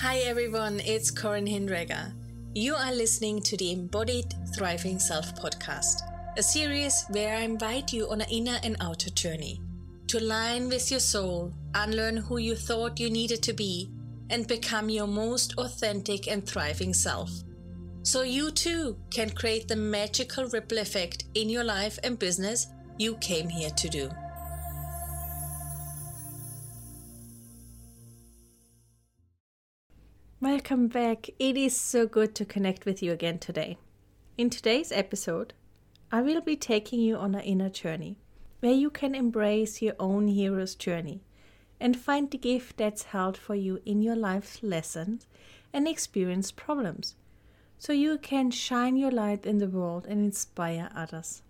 Hi everyone, it's Corinne Hindreger. You are listening to the Embodied Thriving Self podcast, a series where I invite you on an inner and outer journey to align with your soul, unlearn who you thought you needed to be, and become your most authentic and thriving self. So you too can create the magical ripple effect in your life and business you came here to do. Welcome back. It is so good to connect with you again today. In today's episode, I will be taking you on an inner journey where you can embrace your own hero's journey and find the gift that's held for you in your life's lessons and experience problems so you can shine your light in the world and inspire others.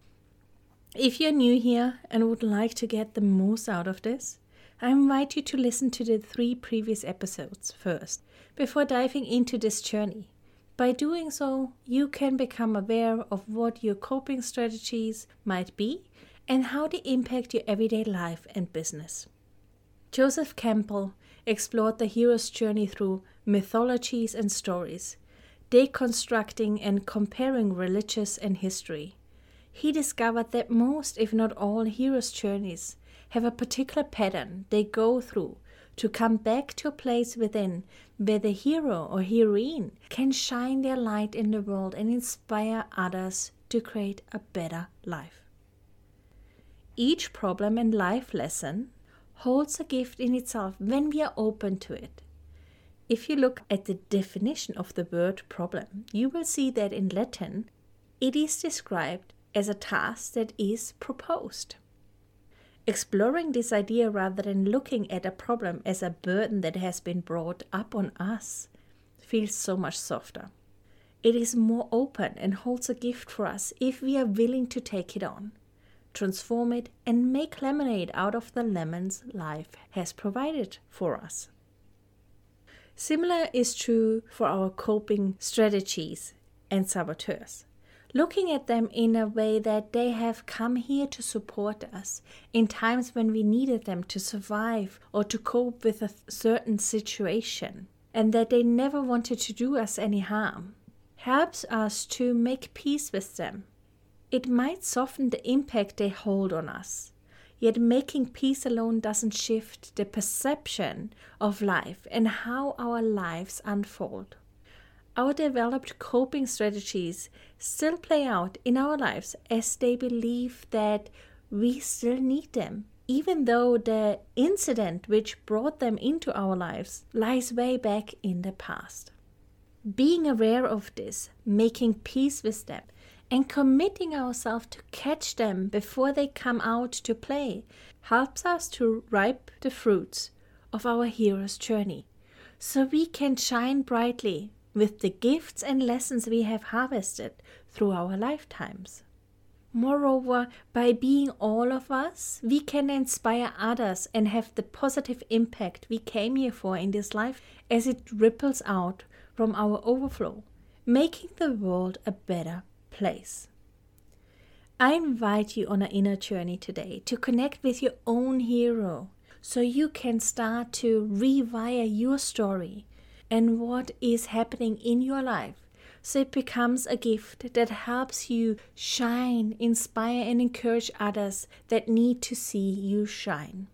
If you're new here and would like to get the most out of this, I invite you to listen to the three previous episodes first before diving into this journey. By doing so, you can become aware of what your coping strategies might be and how they impact your everyday life and business. Joseph Campbell explored the hero's journey through mythologies and stories, deconstructing and comparing religious and history. He discovered that most, if not all, hero's journeys have a particular pattern they go through to come back to a place within where the hero or heroine can shine their light in the world and inspire others to create a better life. Each problem and life lesson holds a gift in itself when we are open to it. If you look at the definition of the word problem, you will see that in Latin it is described as a task that is proposed. Exploring this idea rather than looking at a problem as a burden that has been brought up on us feels so much softer. It is more open and holds a gift for us if we are willing to take it on, transform it, and make lemonade out of the lemons life has provided for us. Similar is true for our coping strategies and saboteurs looking at them in a way that they have come here to support us in times when we needed them to survive or to cope with a certain situation, and that they never wanted to do us any harm, helps us to make peace with them. It might soften the impact they hold on us. Yet making peace alone doesn't shift the perception of life and how our lives unfold our developed coping strategies still play out in our lives as they believe that we still need them, even though the incident which brought them into our lives lies way back in the past. Being aware of this, making peace with them, and committing ourselves to catch them before they come out to play helps us to ripe the fruits of our hero's journey so we can shine brightly with the gifts and lessons we have harvested through our lifetimes. Moreover, by being all of us, we can inspire others and have the positive impact we came here for in this life as it ripples out from our overflow, making the world a better place. I invite you on an inner journey today to connect with your own hero so you can start to rewire your story and what is happening in your life. So it becomes a gift that helps you shine, inspire, and encourage others that need to see you shine.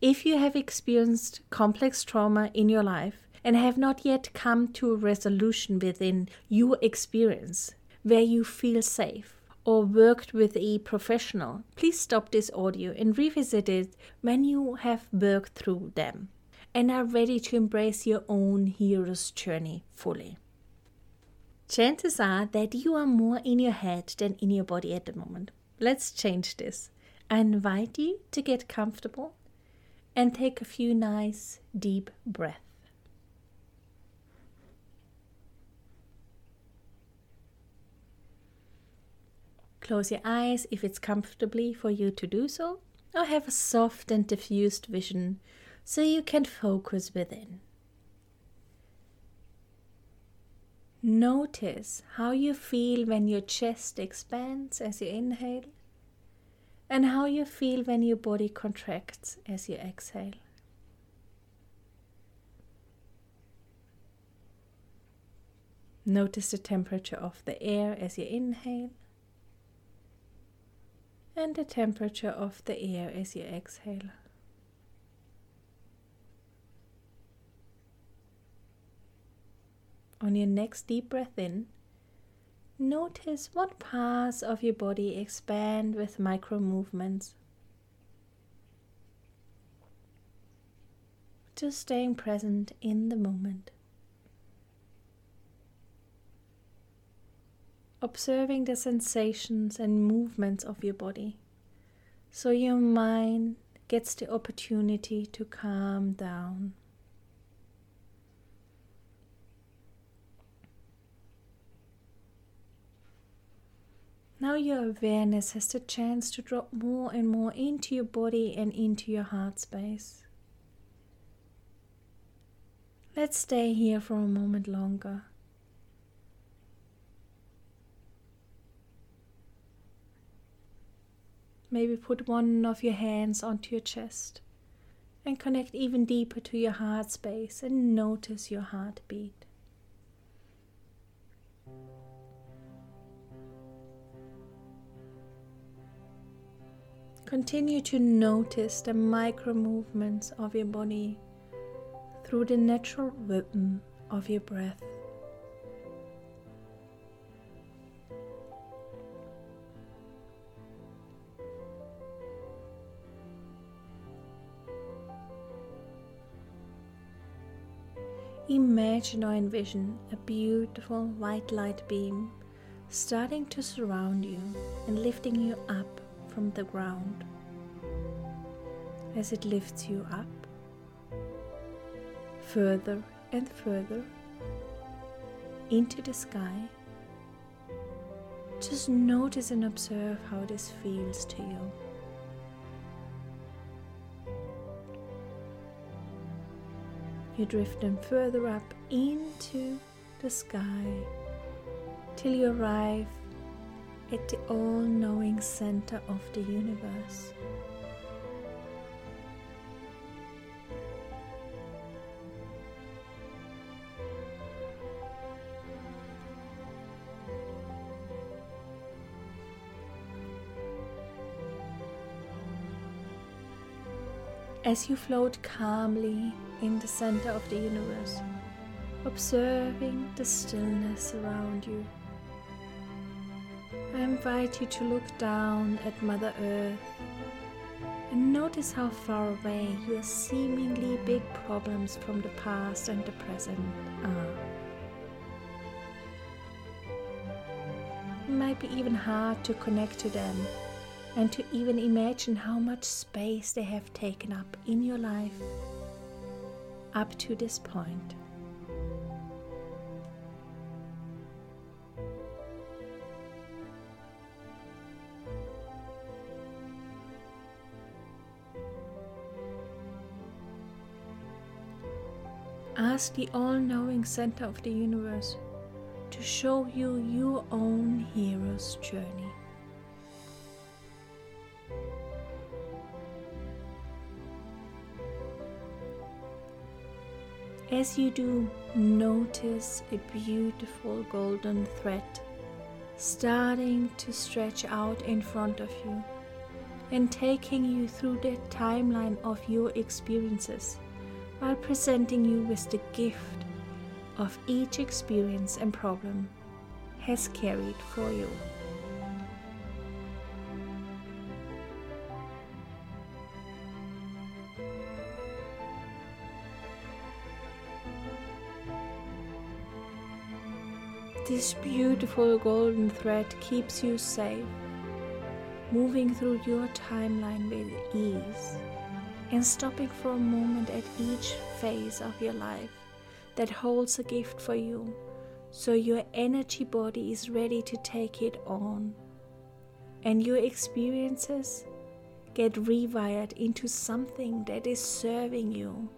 If you have experienced complex trauma in your life and have not yet come to a resolution within your experience where you feel safe, or worked with a professional, please stop this audio and revisit it when you have worked through them and are ready to embrace your own hero's journey fully. Chances are that you are more in your head than in your body at the moment. Let's change this. I invite you to get comfortable and take a few nice deep breaths. Close your eyes if it's comfortably for you to do so, or have a soft and diffused vision so you can focus within. Notice how you feel when your chest expands as you inhale and how you feel when your body contracts as you exhale. Notice the temperature of the air as you inhale and the temperature of the air as you exhale. On your next deep breath in, notice what parts of your body expand with micro movements. Just staying present in the moment. Observing the sensations and movements of your body so your mind gets the opportunity to calm down. Now your awareness has the chance to drop more and more into your body and into your heart space. Let's stay here for a moment longer. Maybe put one of your hands onto your chest and connect even deeper to your heart space and notice your heartbeat. Continue to notice the micro movements of your body through the natural rhythm of your breath. Imagine or envision a beautiful white light beam starting to surround you and lifting you up from the ground as it lifts you up further and further into the sky. Just notice and observe how this feels to you. You drift them further up into the sky till you arrive at the all knowing center of the universe. As you float calmly in the center of the universe, observing the stillness around you. I invite you to look down at Mother Earth and notice how far away your seemingly big problems from the past and the present are. It might be even hard to connect to them and to even imagine how much space they have taken up in your life up to this point. Ask the all knowing center of the universe to show you your own hero's journey. As you do, notice a beautiful golden thread starting to stretch out in front of you and taking you through the timeline of your experiences while presenting you with the gift of each experience and problem has carried for you. This beautiful golden thread keeps you safe, moving through your timeline with ease and stopping for a moment at each phase of your life that holds a gift for you so your energy body is ready to take it on and your experiences get rewired into something that is serving you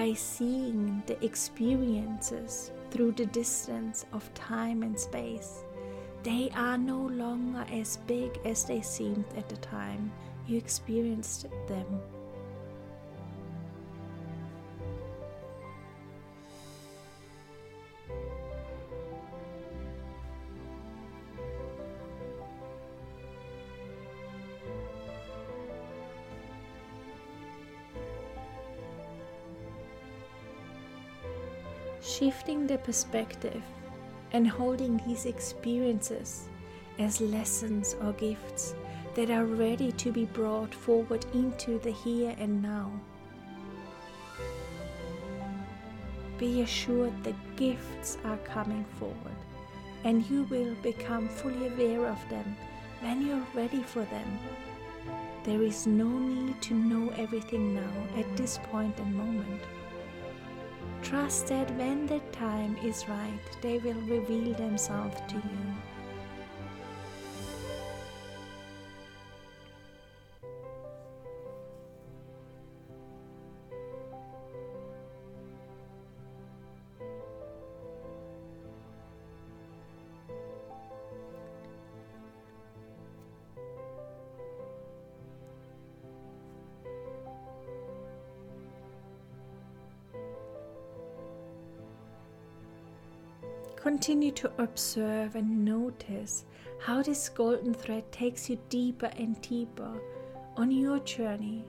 by seeing the experiences through the distance of time and space. They are no longer as big as they seemed at the time you experienced them. Shifting the perspective and holding these experiences as lessons or gifts that are ready to be brought forward into the here and now. Be assured the gifts are coming forward and you will become fully aware of them when you're ready for them. There is no need to know everything now at this point and moment. Trust that when the time is right, they will reveal themselves to you. Continue to observe and notice how this golden thread takes you deeper and deeper on your journey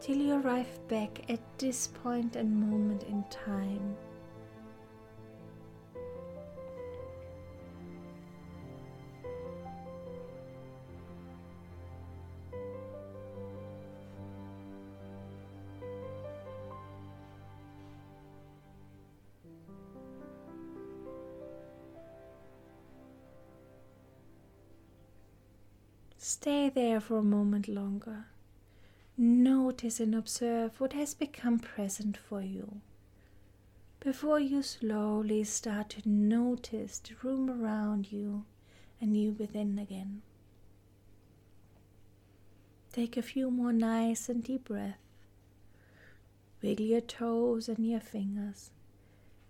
till you arrive back at this point and moment in time. Stay there for a moment longer. Notice and observe what has become present for you. Before you slowly start to notice the room around you and you within again. Take a few more nice and deep breaths. Wiggle your toes and your fingers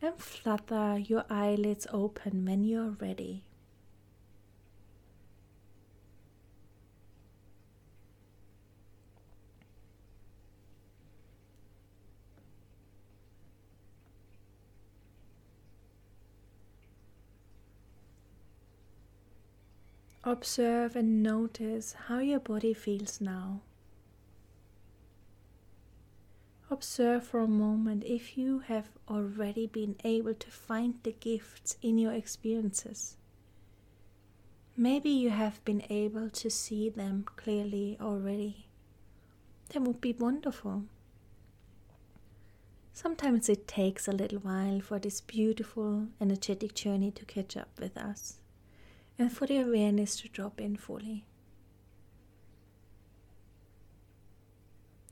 and flutter your eyelids open when you're ready. Observe and notice how your body feels now. Observe for a moment if you have already been able to find the gifts in your experiences. Maybe you have been able to see them clearly already. That would be wonderful. Sometimes it takes a little while for this beautiful, energetic journey to catch up with us and for the awareness to drop in fully.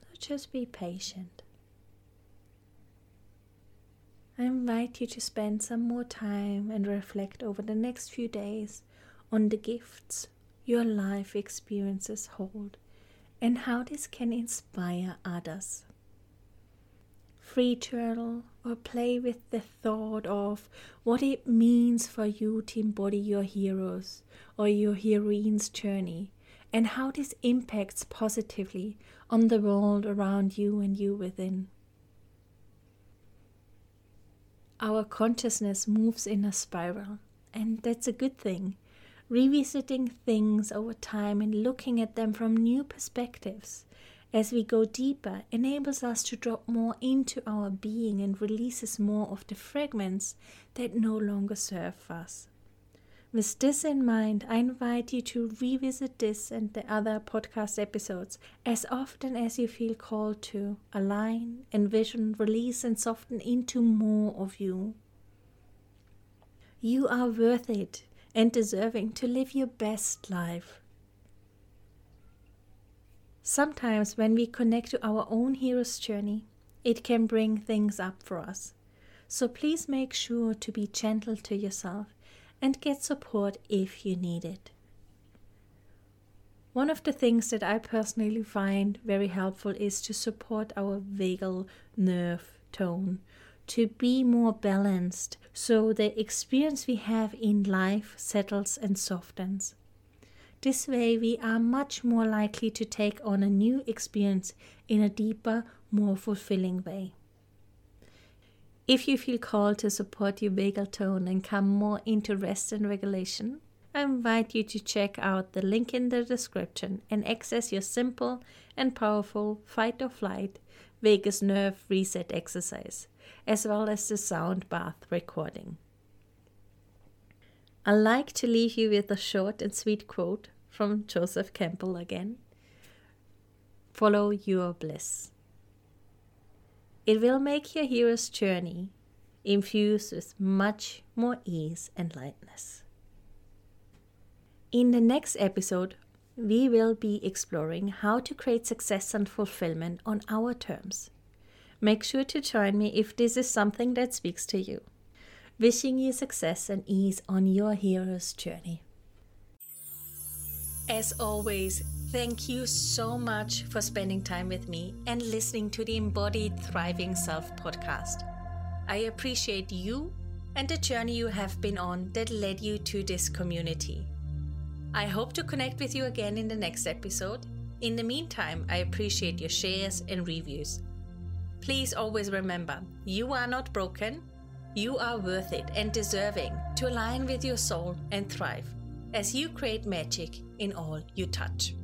So just be patient. I invite you to spend some more time and reflect over the next few days on the gifts your life experiences hold and how this can inspire others free journal or play with the thought of what it means for you to embody your hero's or your heroine's journey and how this impacts positively on the world around you and you within. Our consciousness moves in a spiral, and that's a good thing. Revisiting things over time and looking at them from new perspectives as we go deeper enables us to drop more into our being and releases more of the fragments that no longer serve us. With this in mind, I invite you to revisit this and the other podcast episodes as often as you feel called to align, envision, release, and soften into more of you. You are worth it and deserving to live your best life. Sometimes, when we connect to our own hero's journey, it can bring things up for us. So please make sure to be gentle to yourself and get support if you need it. One of the things that I personally find very helpful is to support our vagal nerve tone to be more balanced so the experience we have in life settles and softens. This way, we are much more likely to take on a new experience in a deeper, more fulfilling way. If you feel called to support your vagal tone and come more into rest and regulation, I invite you to check out the link in the description and access your simple and powerful fight or flight vagus nerve reset exercise as well as the sound bath recording. I like to leave you with a short and sweet quote from Joseph Campbell again Follow your bliss. It will make your hero's journey infused with much more ease and lightness. In the next episode, we will be exploring how to create success and fulfillment on our terms. Make sure to join me if this is something that speaks to you. Wishing you success and ease on your hero's journey. As always, thank you so much for spending time with me and listening to the Embodied Thriving Self podcast. I appreciate you and the journey you have been on that led you to this community. I hope to connect with you again in the next episode. In the meantime, I appreciate your shares and reviews. Please always remember you are not broken, you are worth it and deserving to align with your soul and thrive as you create magic in all you touch.